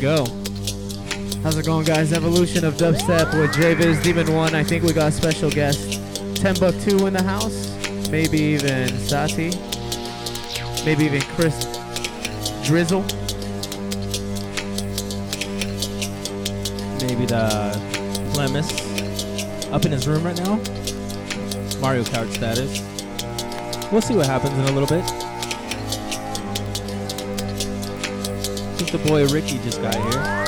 go. How's it going, guys? Evolution of dubstep with JVIZ Demon One. I think we got special guest, Ten Buck Two in the house. Maybe even Sati. Maybe even Chris Drizzle. Maybe the Clemis up in his room right now. Mario Kart status. We'll see what happens in a little bit. The boy Ricky just got here.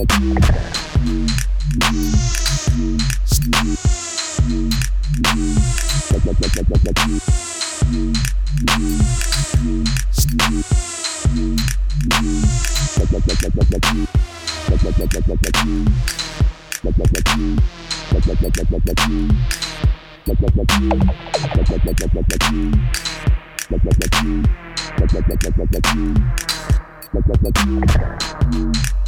When it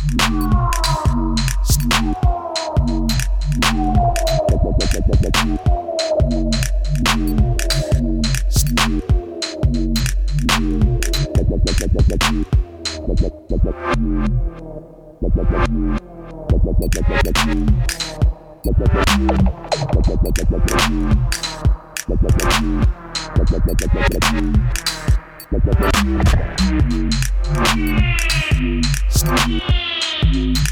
come, it come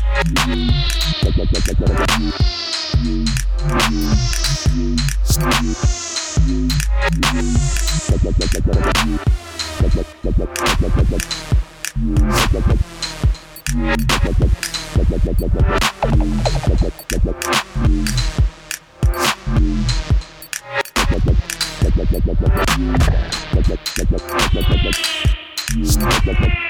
like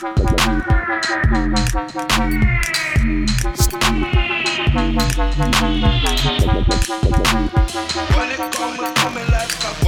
when it come, come like a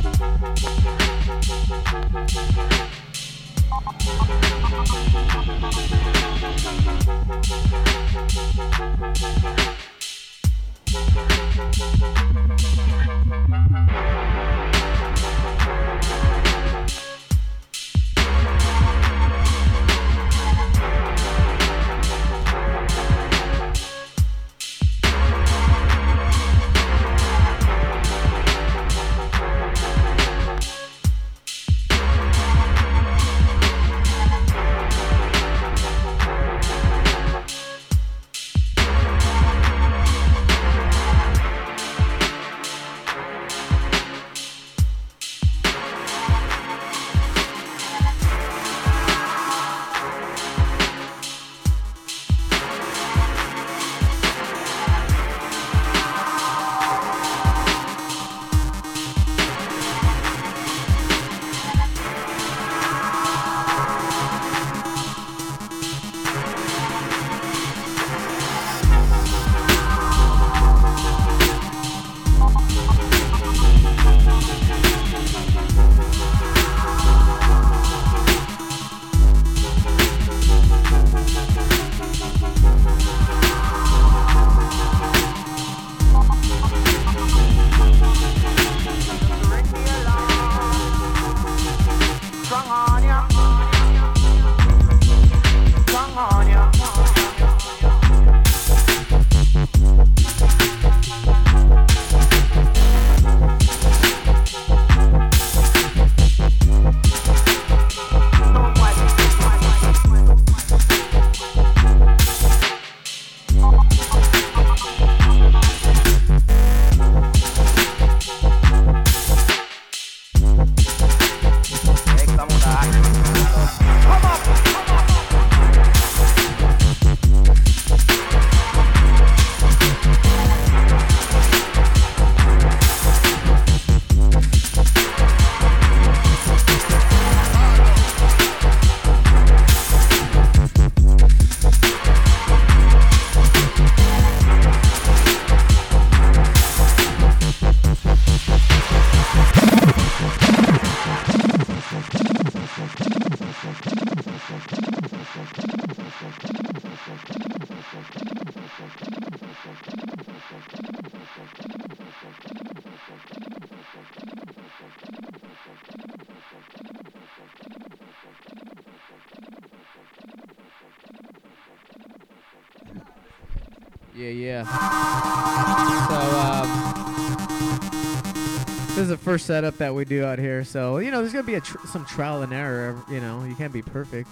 setup that we do out here. So, you know, there's gonna be a tr- some trial and error. You know, you can't be perfect.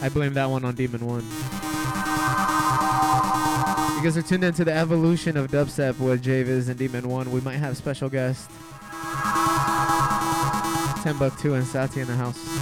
I blame that one on Demon One. Because we're tuned into the evolution of dubstep with JVIZ and Demon One. We might have special guest. Ten Buck Two and Sati in the house.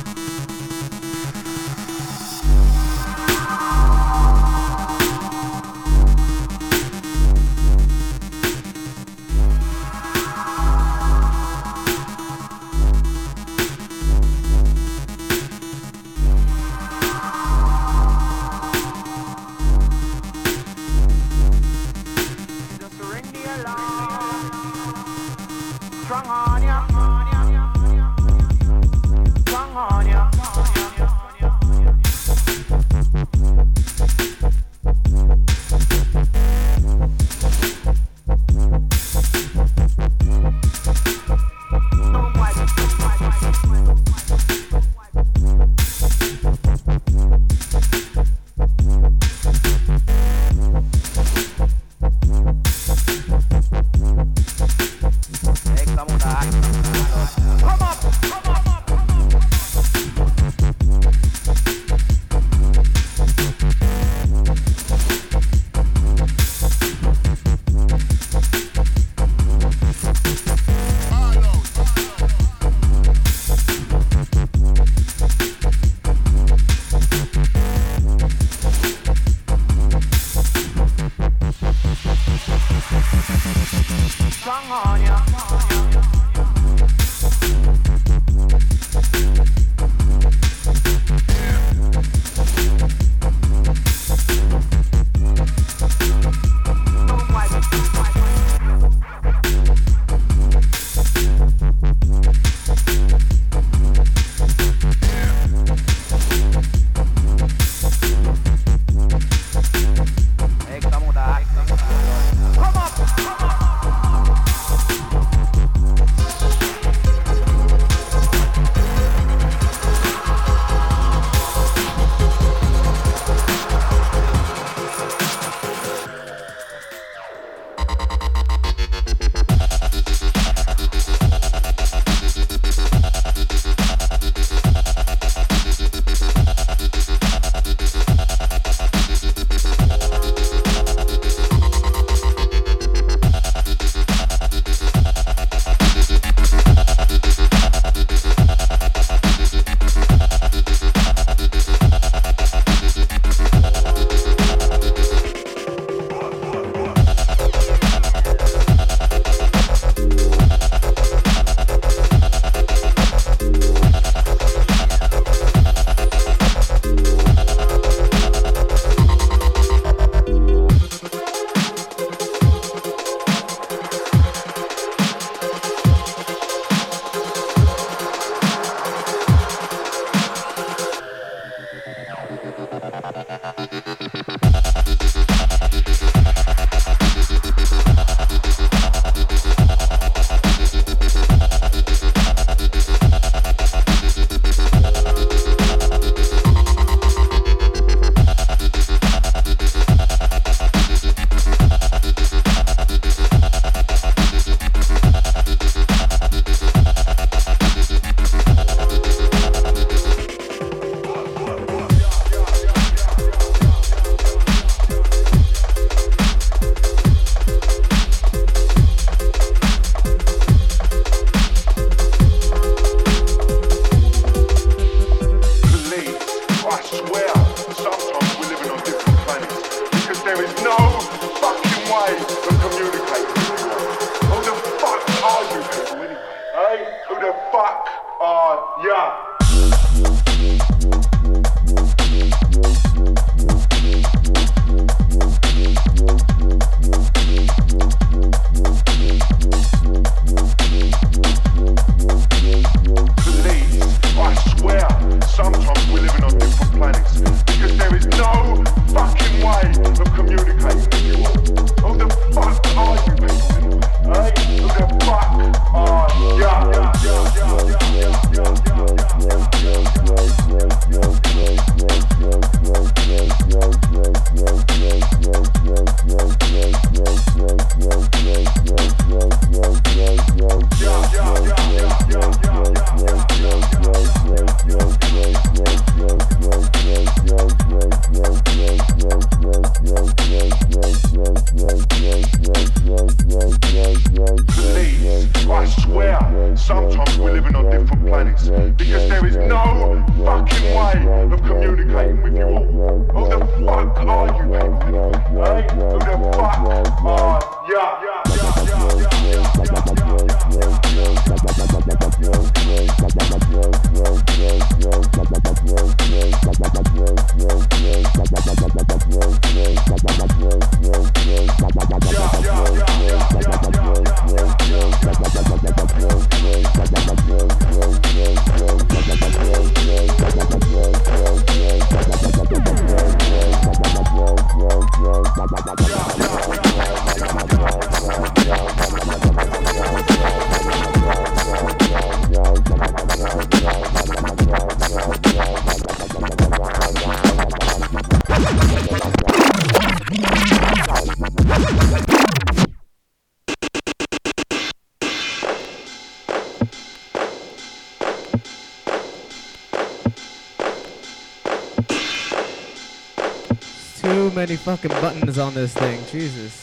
Many fucking buttons on this thing. Jesus.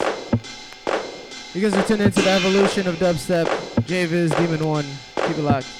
You guys are tuned into the evolution of dubstep. JVIZ Demon One. Keep it locked.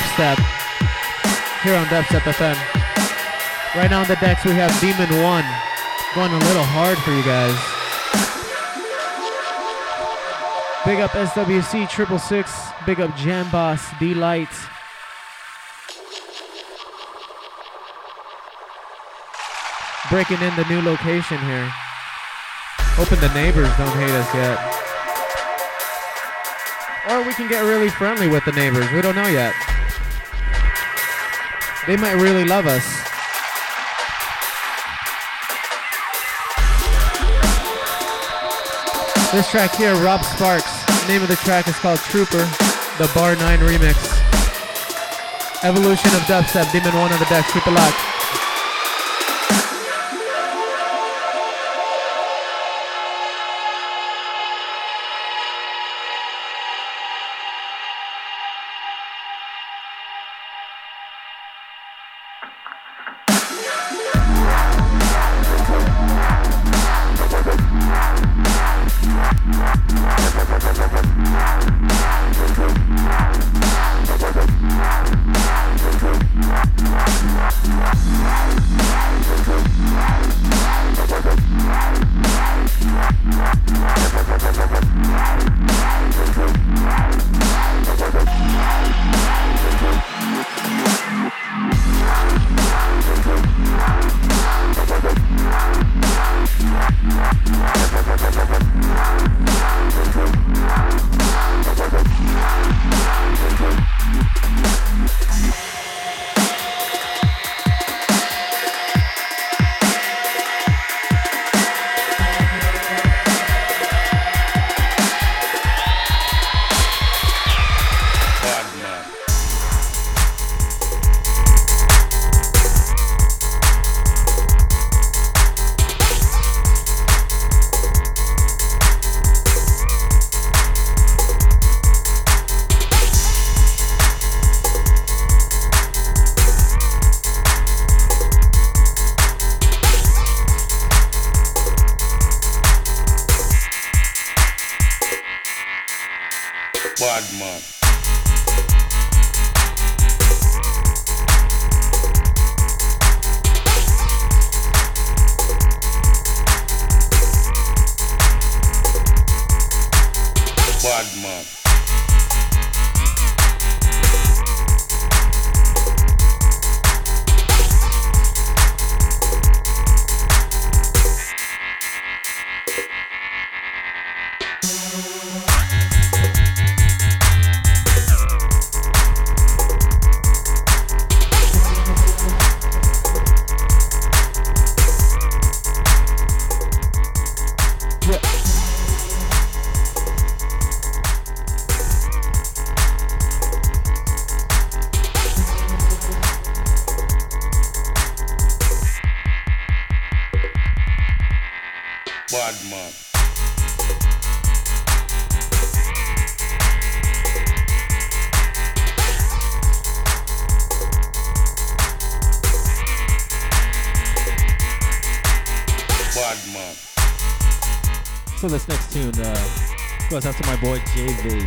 Dubstep here on Dubstep FM. Right now on the decks we have Demon One going a little hard for you guys. Big up SWC Triple Six. Big up Jam Boss D Light. breaking in the new location here. Hoping the neighbors don't hate us yet. Or we can get really friendly with the neighbors. We don't know yet. They might really love us. This track here, Rob Sparks. Name of the track is called Trooper, the Bar 9 remix. Evolution of dubstep, DMN1 on the deck, keep it. My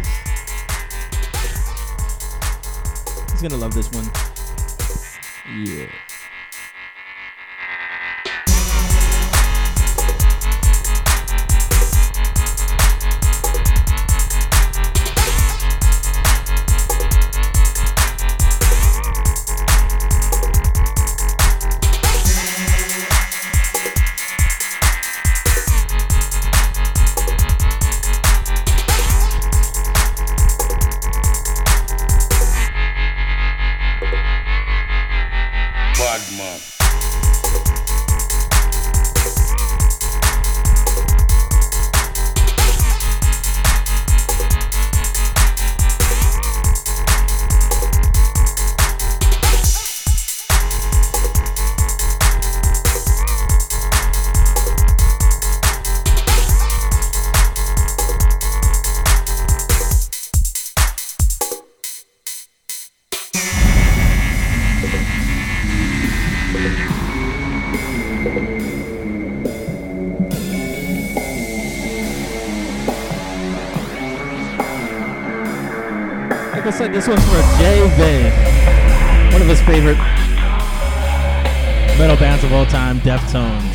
this one's for Jay Vane, one of his favorite metal bands of all time, Deftones.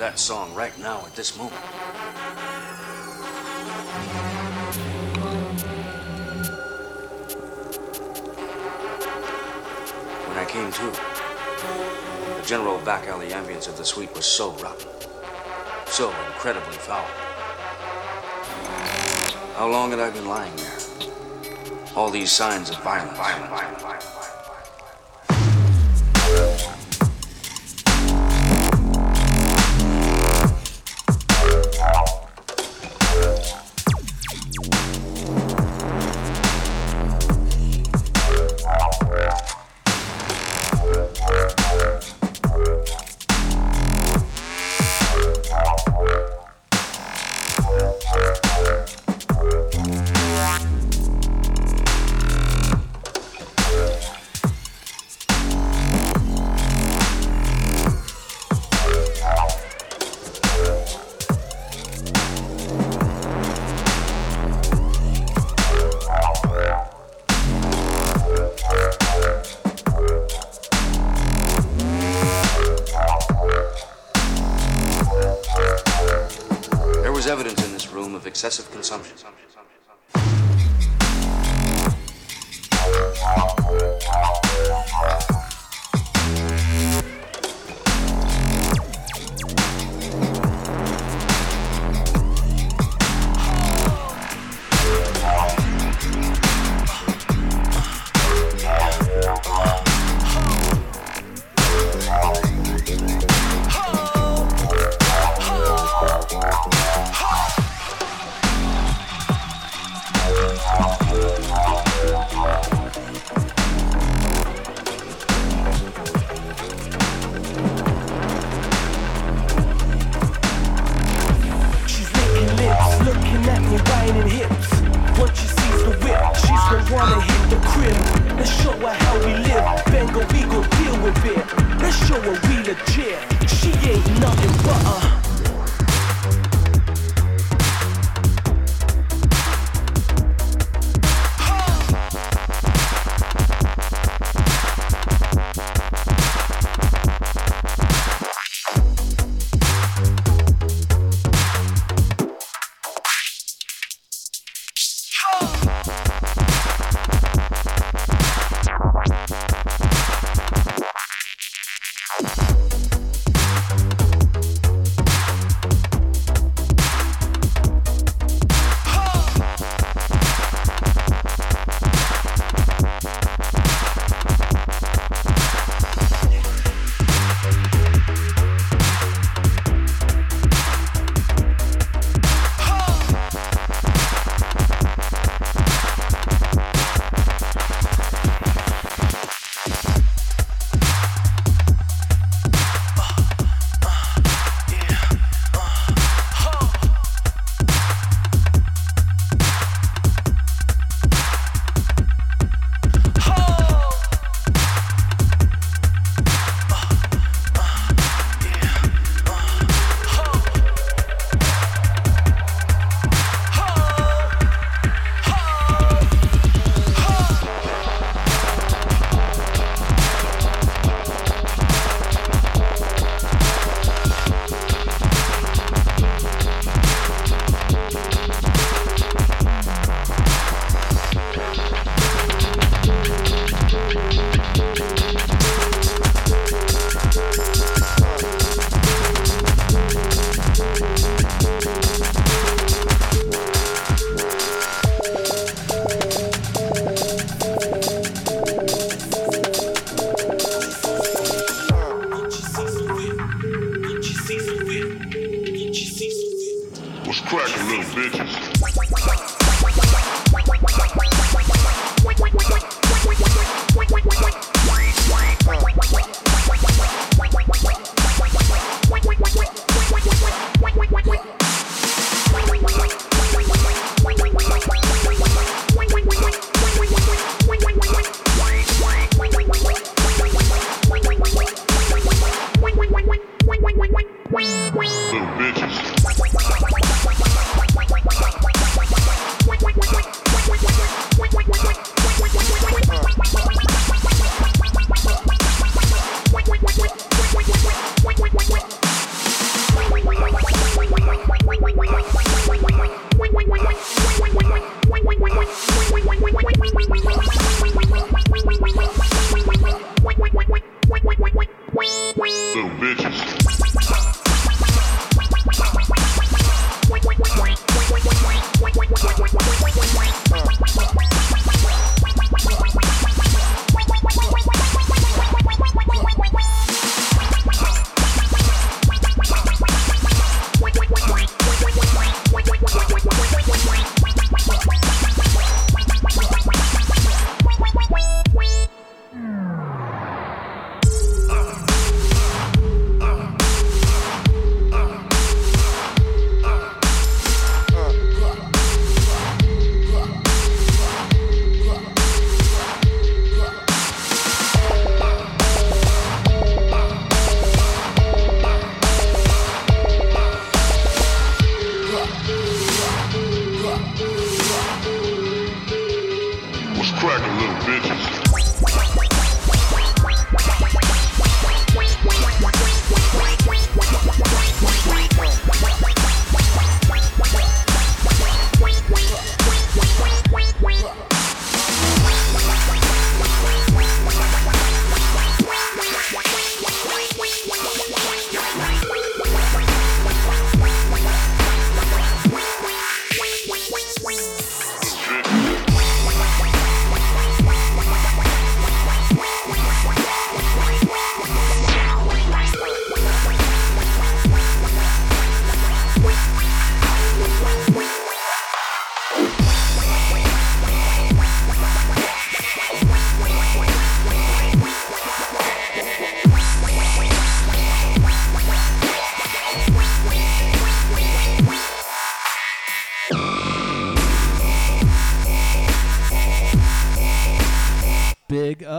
That song right now at this moment? When I came to, the general back alley ambience of the suite was so rotten, so incredibly foul. How long had I been lying there? All these signs of violence. violence,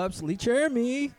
Ups, Lee Jeremy.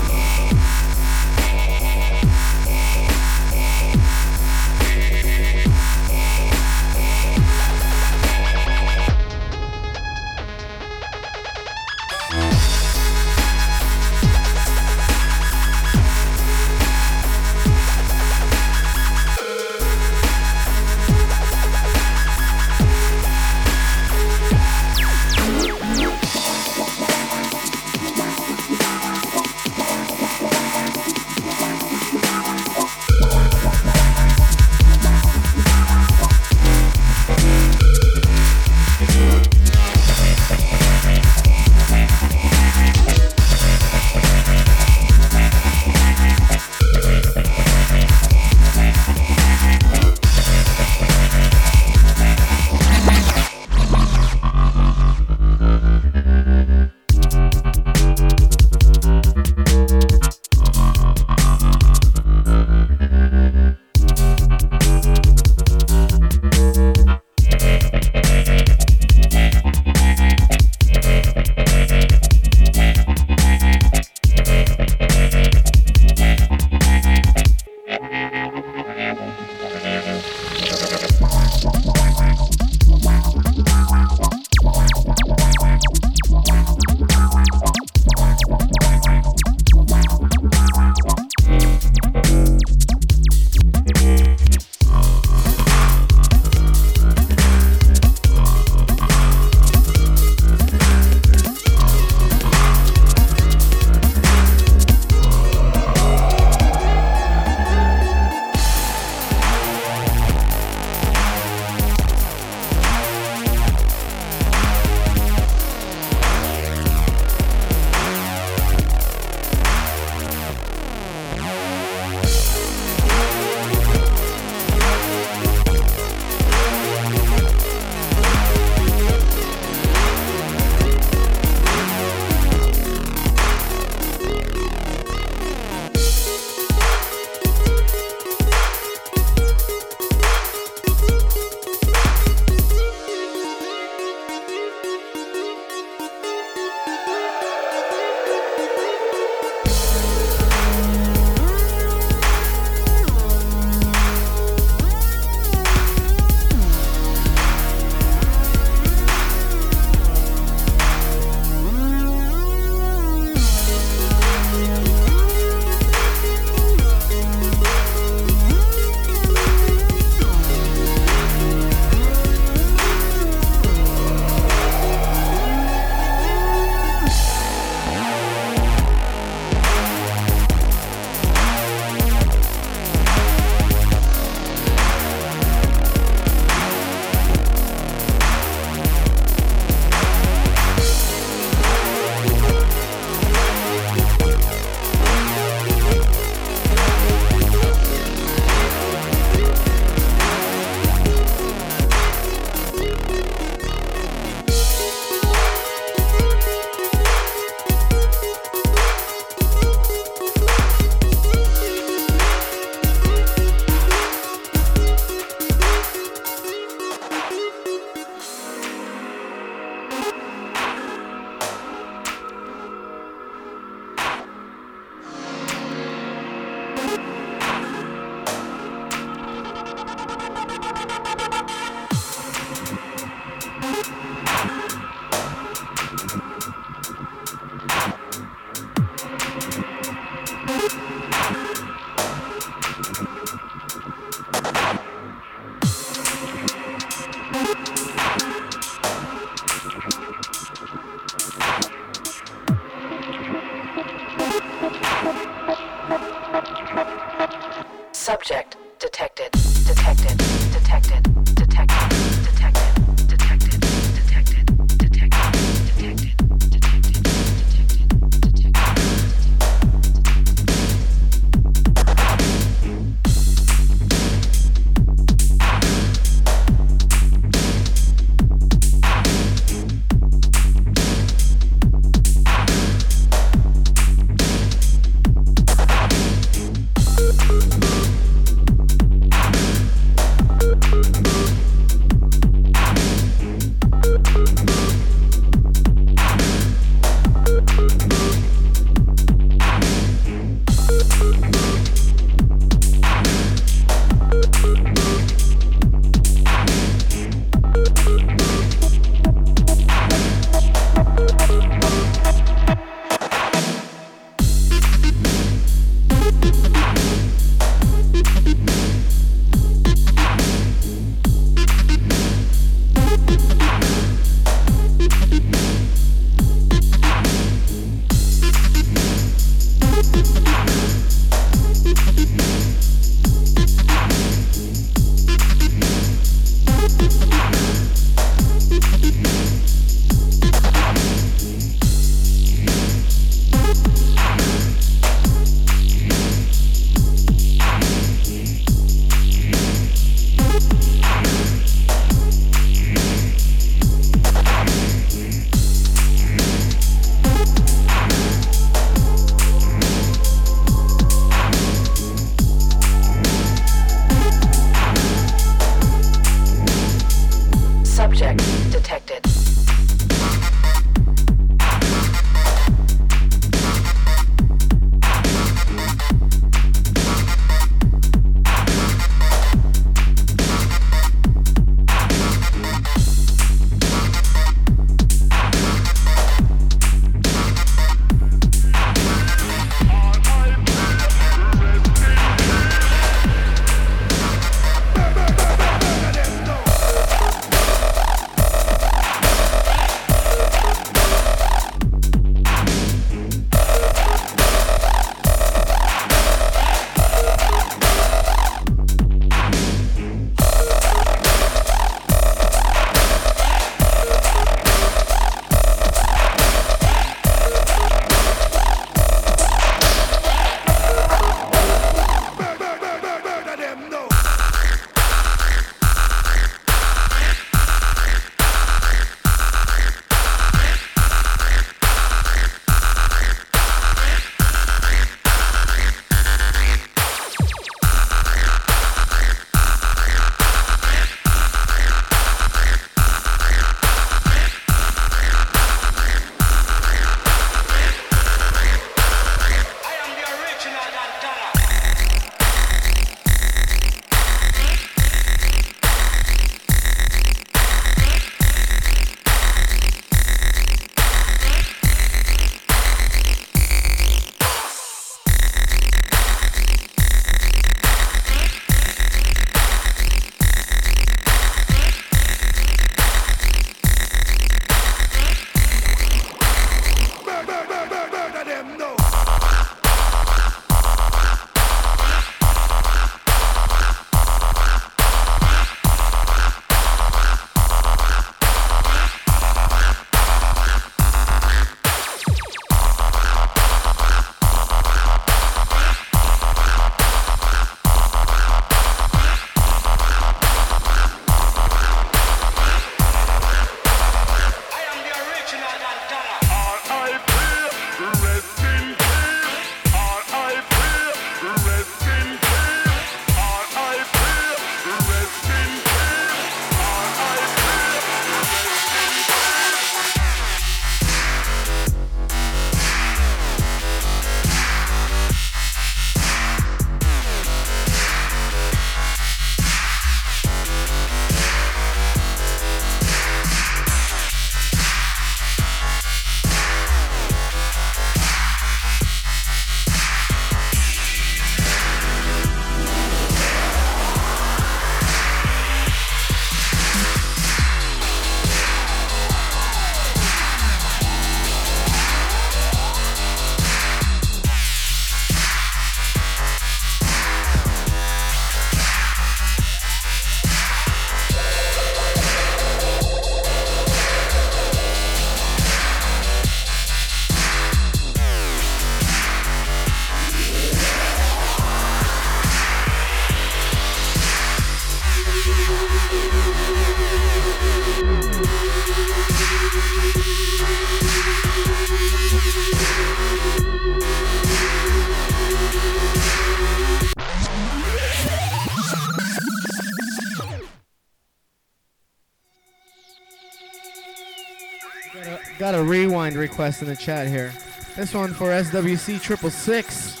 Rewind requests in the chat here. This one for SWC triple six.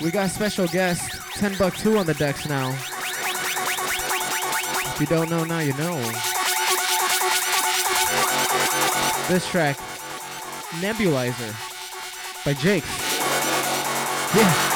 We got special guest 10 buck 2 on the decks now. If you don't know now, you know. This track, Nebulizer by Jake. Yeah.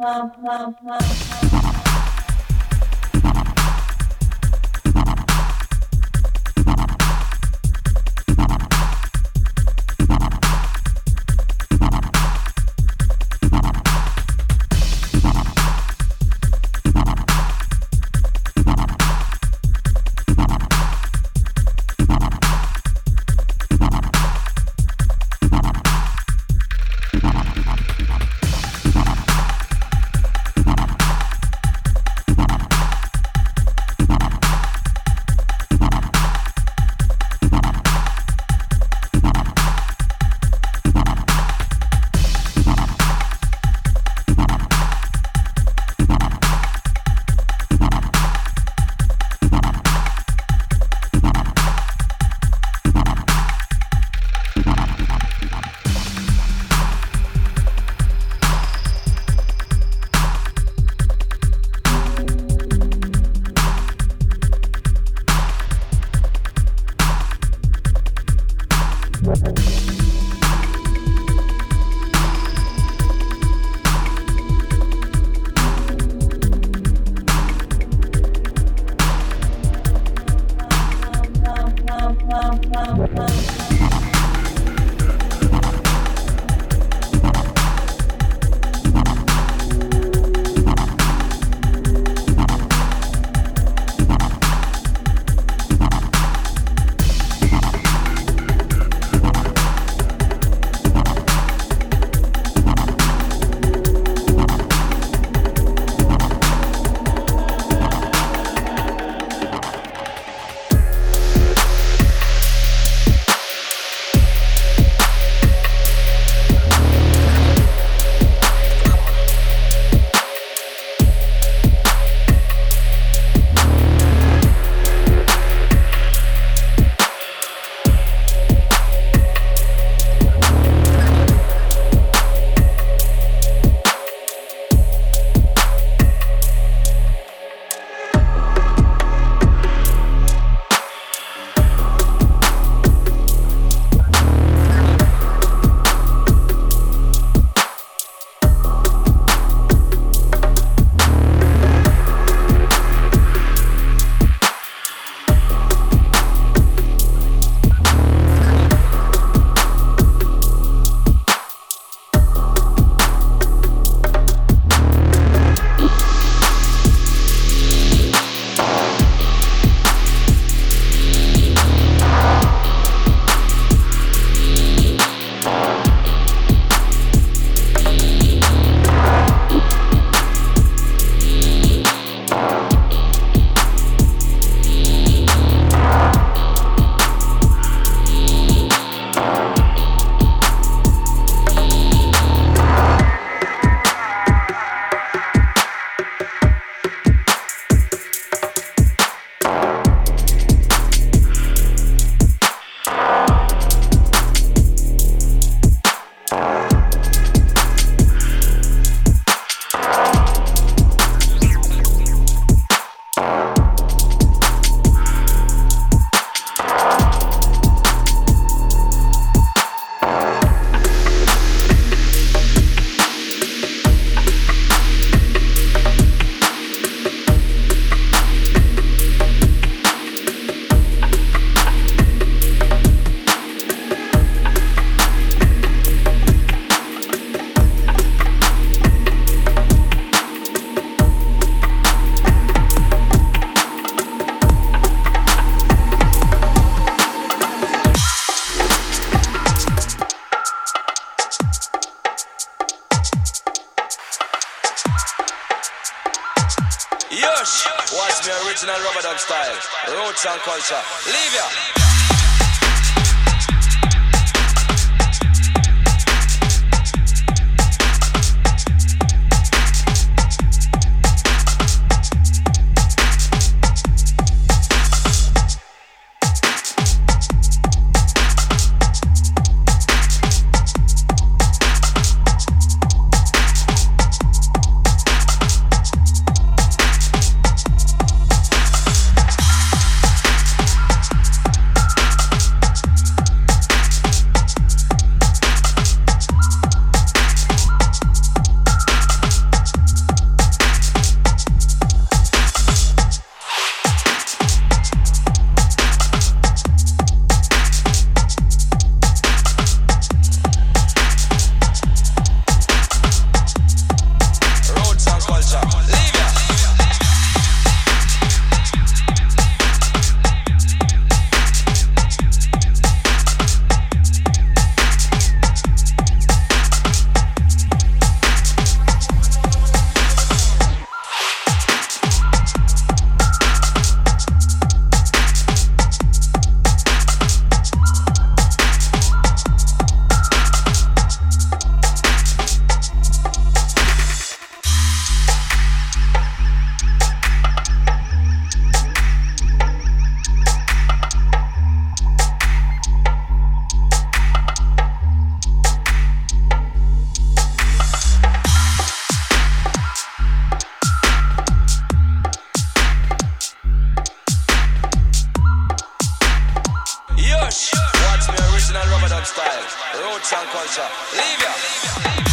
mom, mom, mom. Leave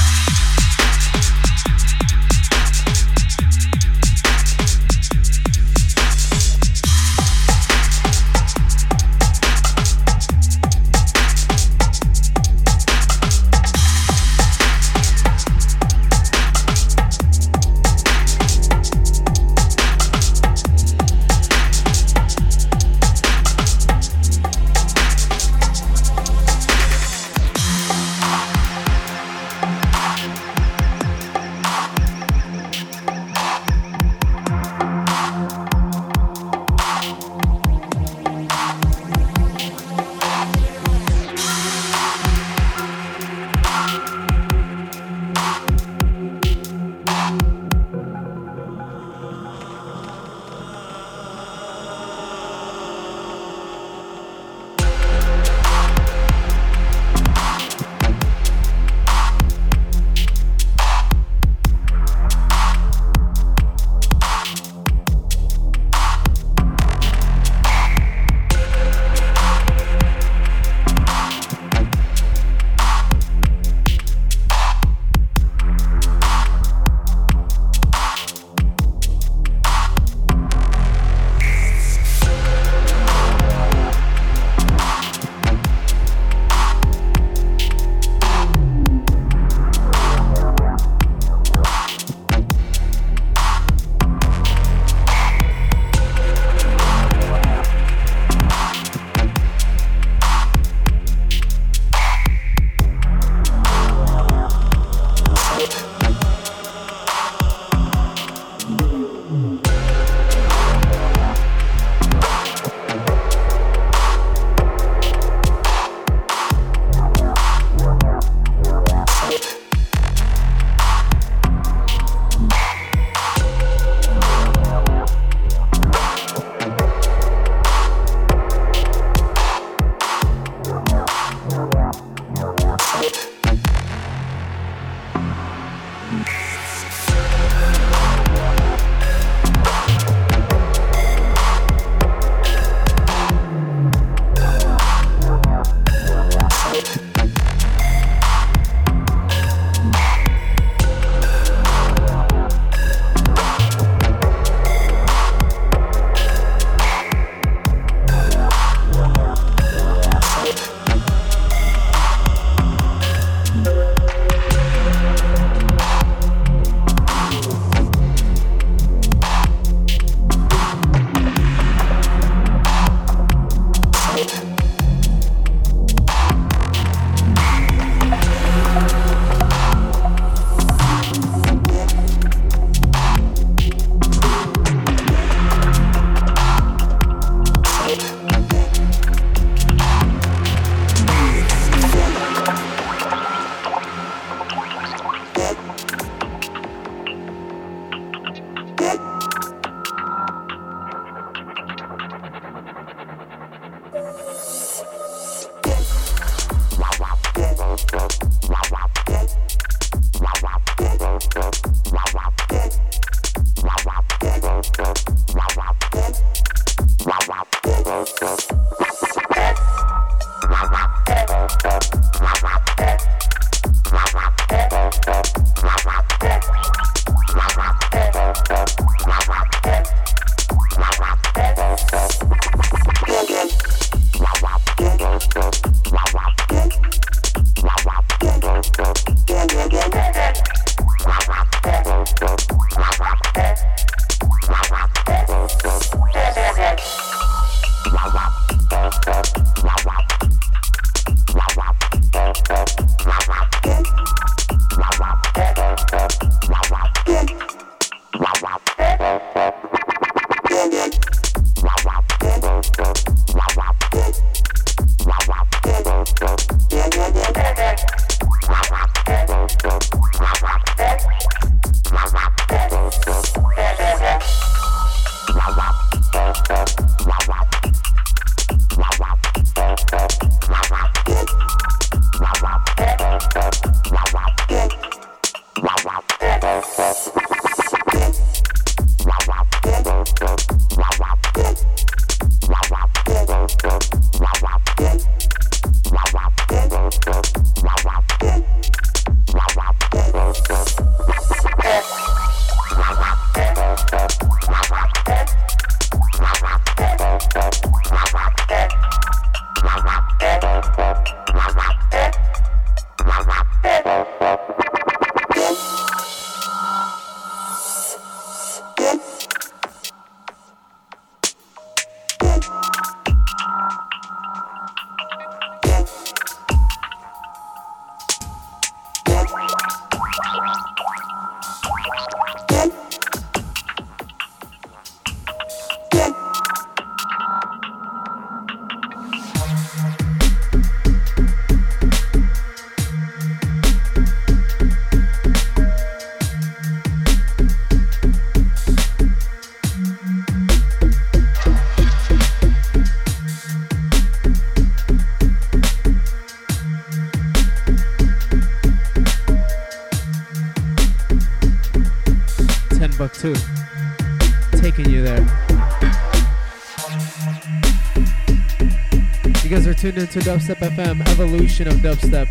are Dubstep FM, evolution of dubstep.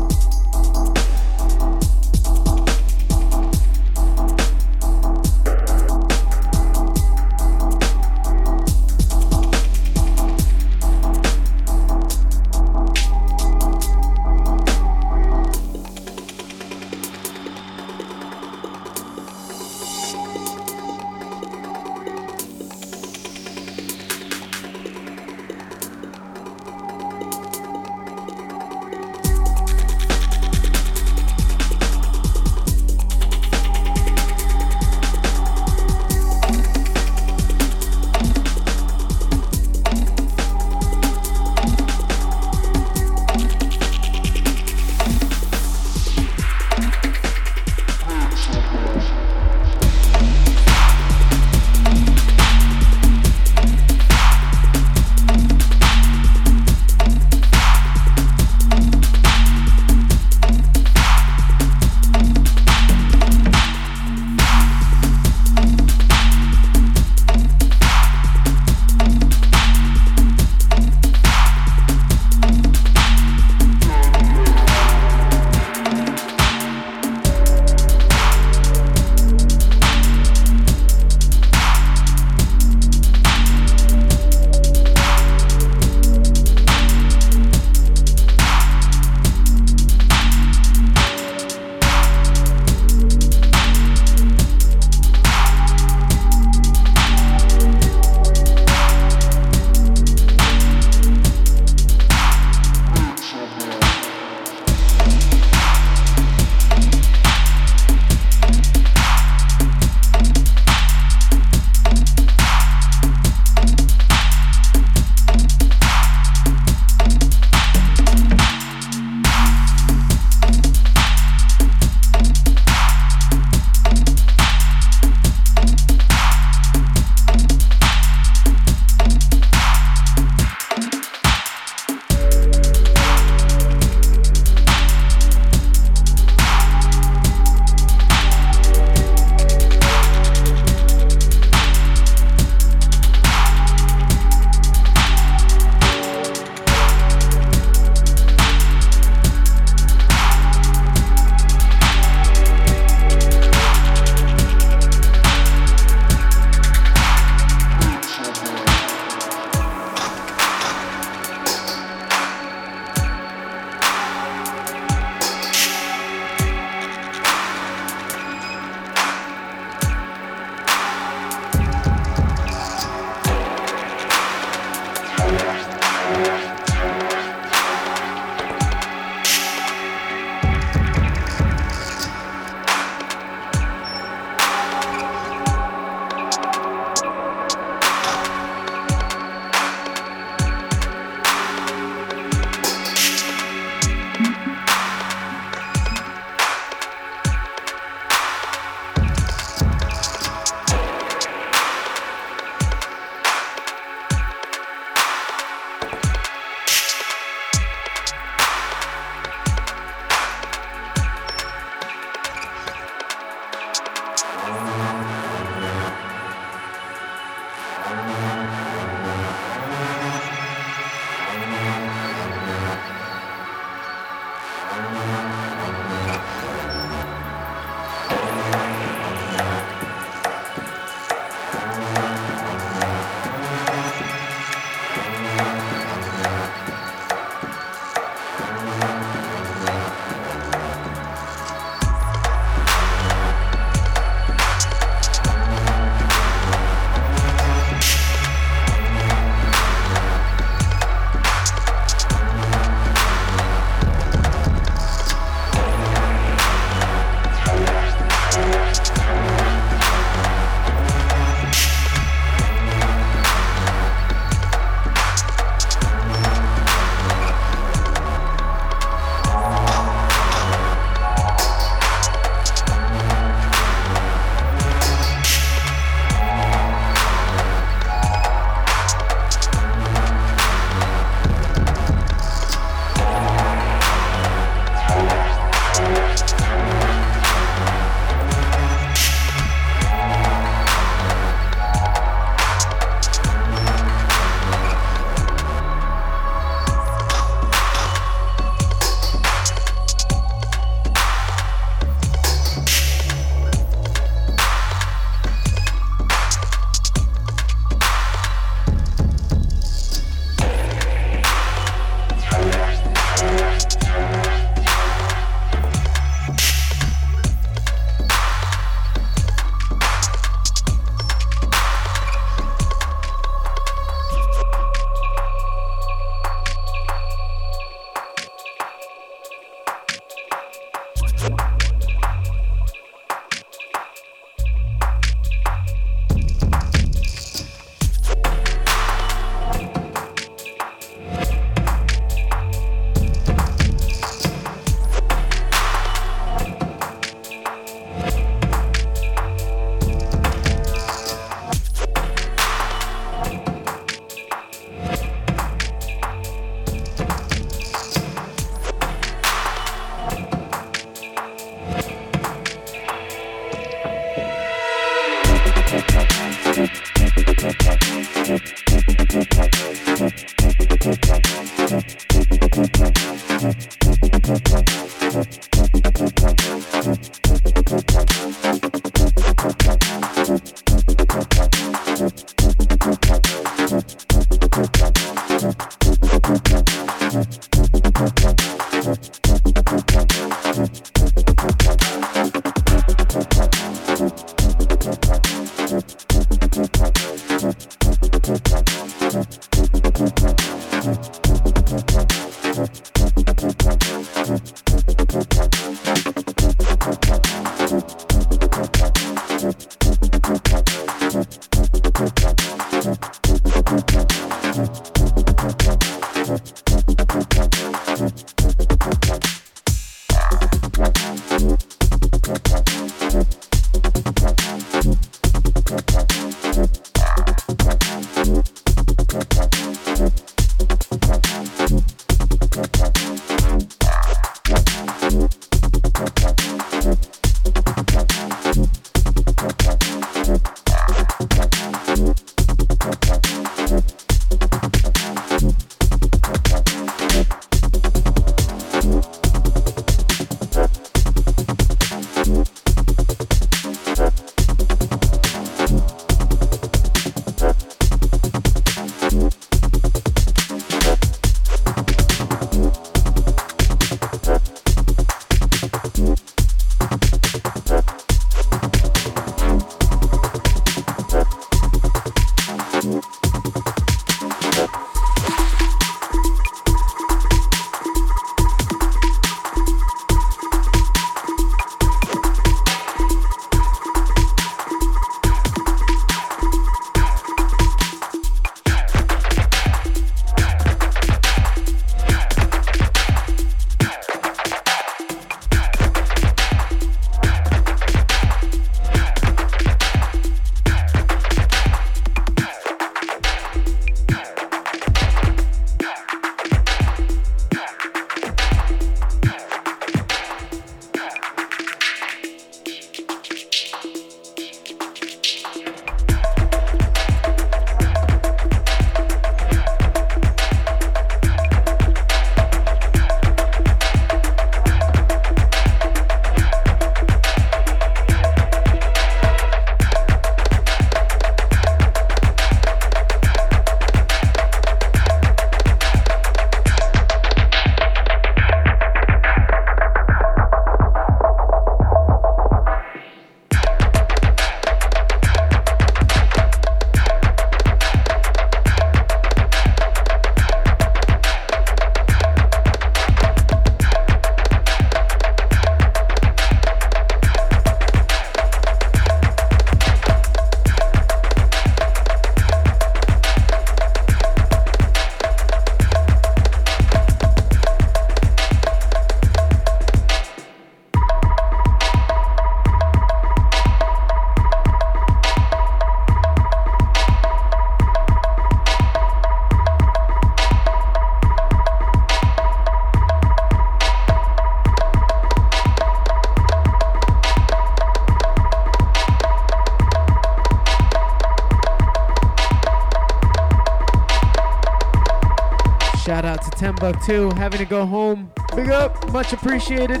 Out to 10 Buck 2 having to go home. Big up, much appreciated.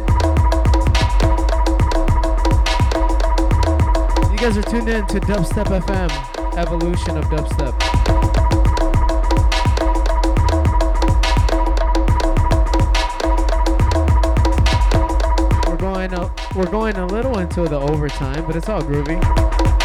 You guys are tuned in to Dubstep FM, evolution of dubstep. We're going a, we're going a little into the overtime, but it's all groovy.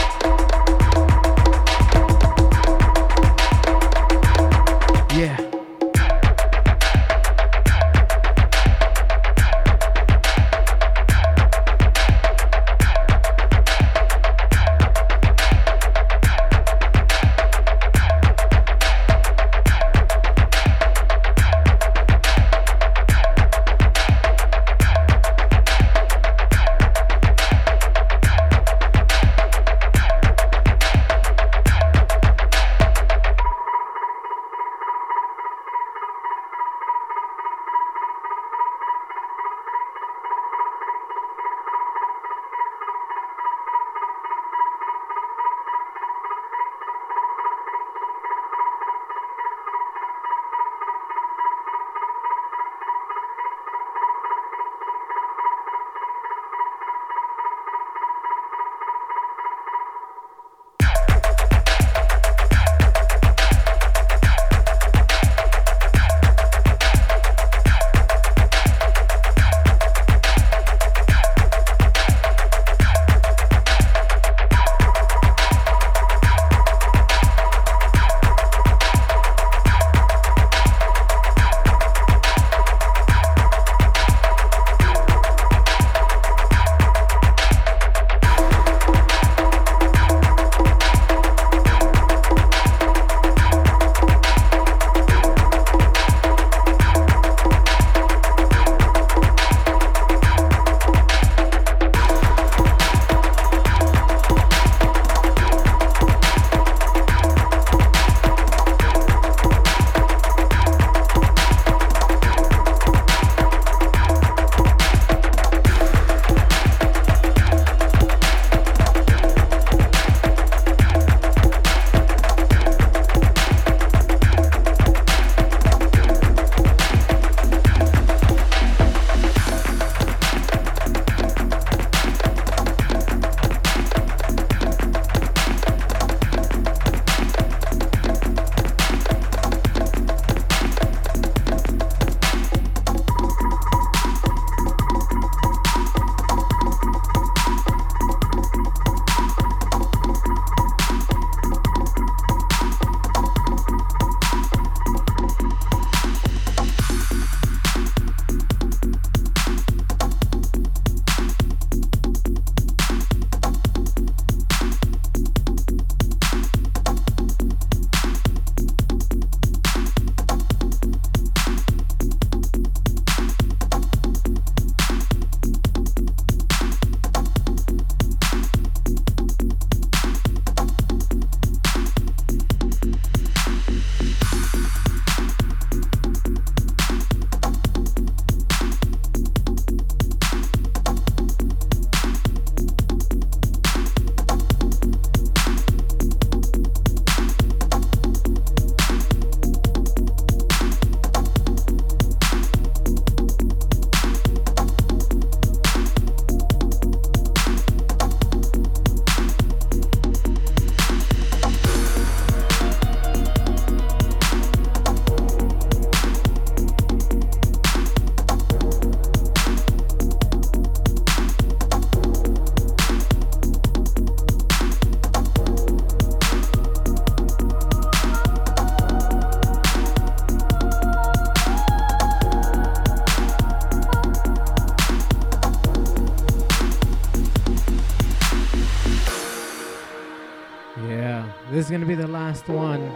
Is gonna be the last one.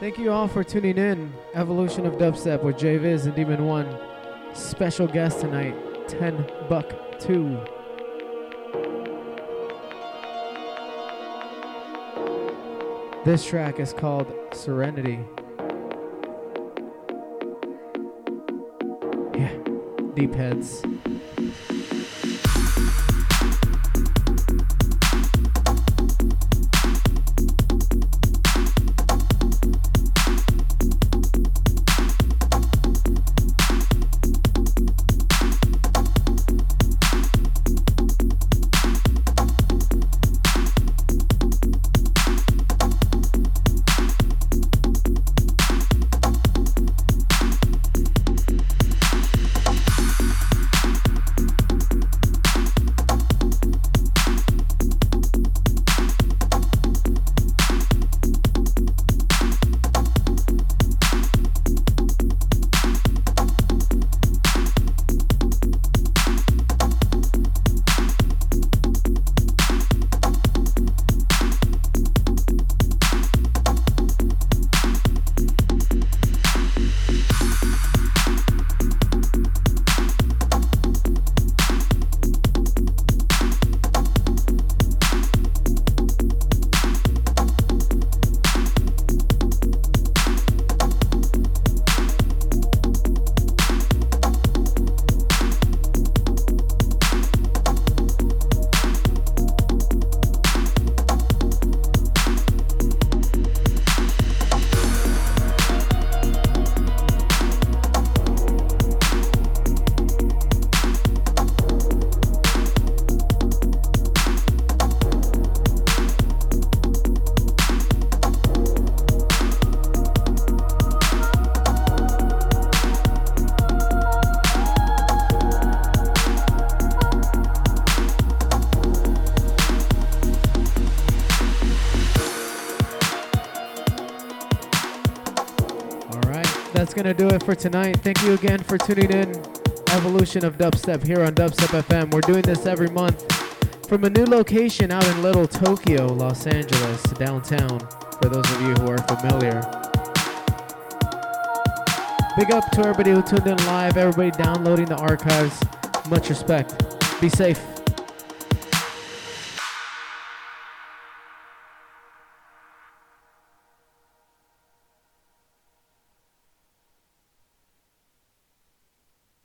Thank you all for tuning in. Evolution of Dubstep with JVIZ and DMN1. Special guest tonight, 10 Buck 2. This track is called Serenity. Yeah, deep heads. For tonight. Thank you again for tuning in. Evolution of Dubstep here on Dubstep FM. We're doing this every month from a new location out in Little Tokyo, Los Angeles, downtown. For those of you who are familiar. Big up to everybody who tuned in live, everybody downloading the archives. Much respect. Be safe.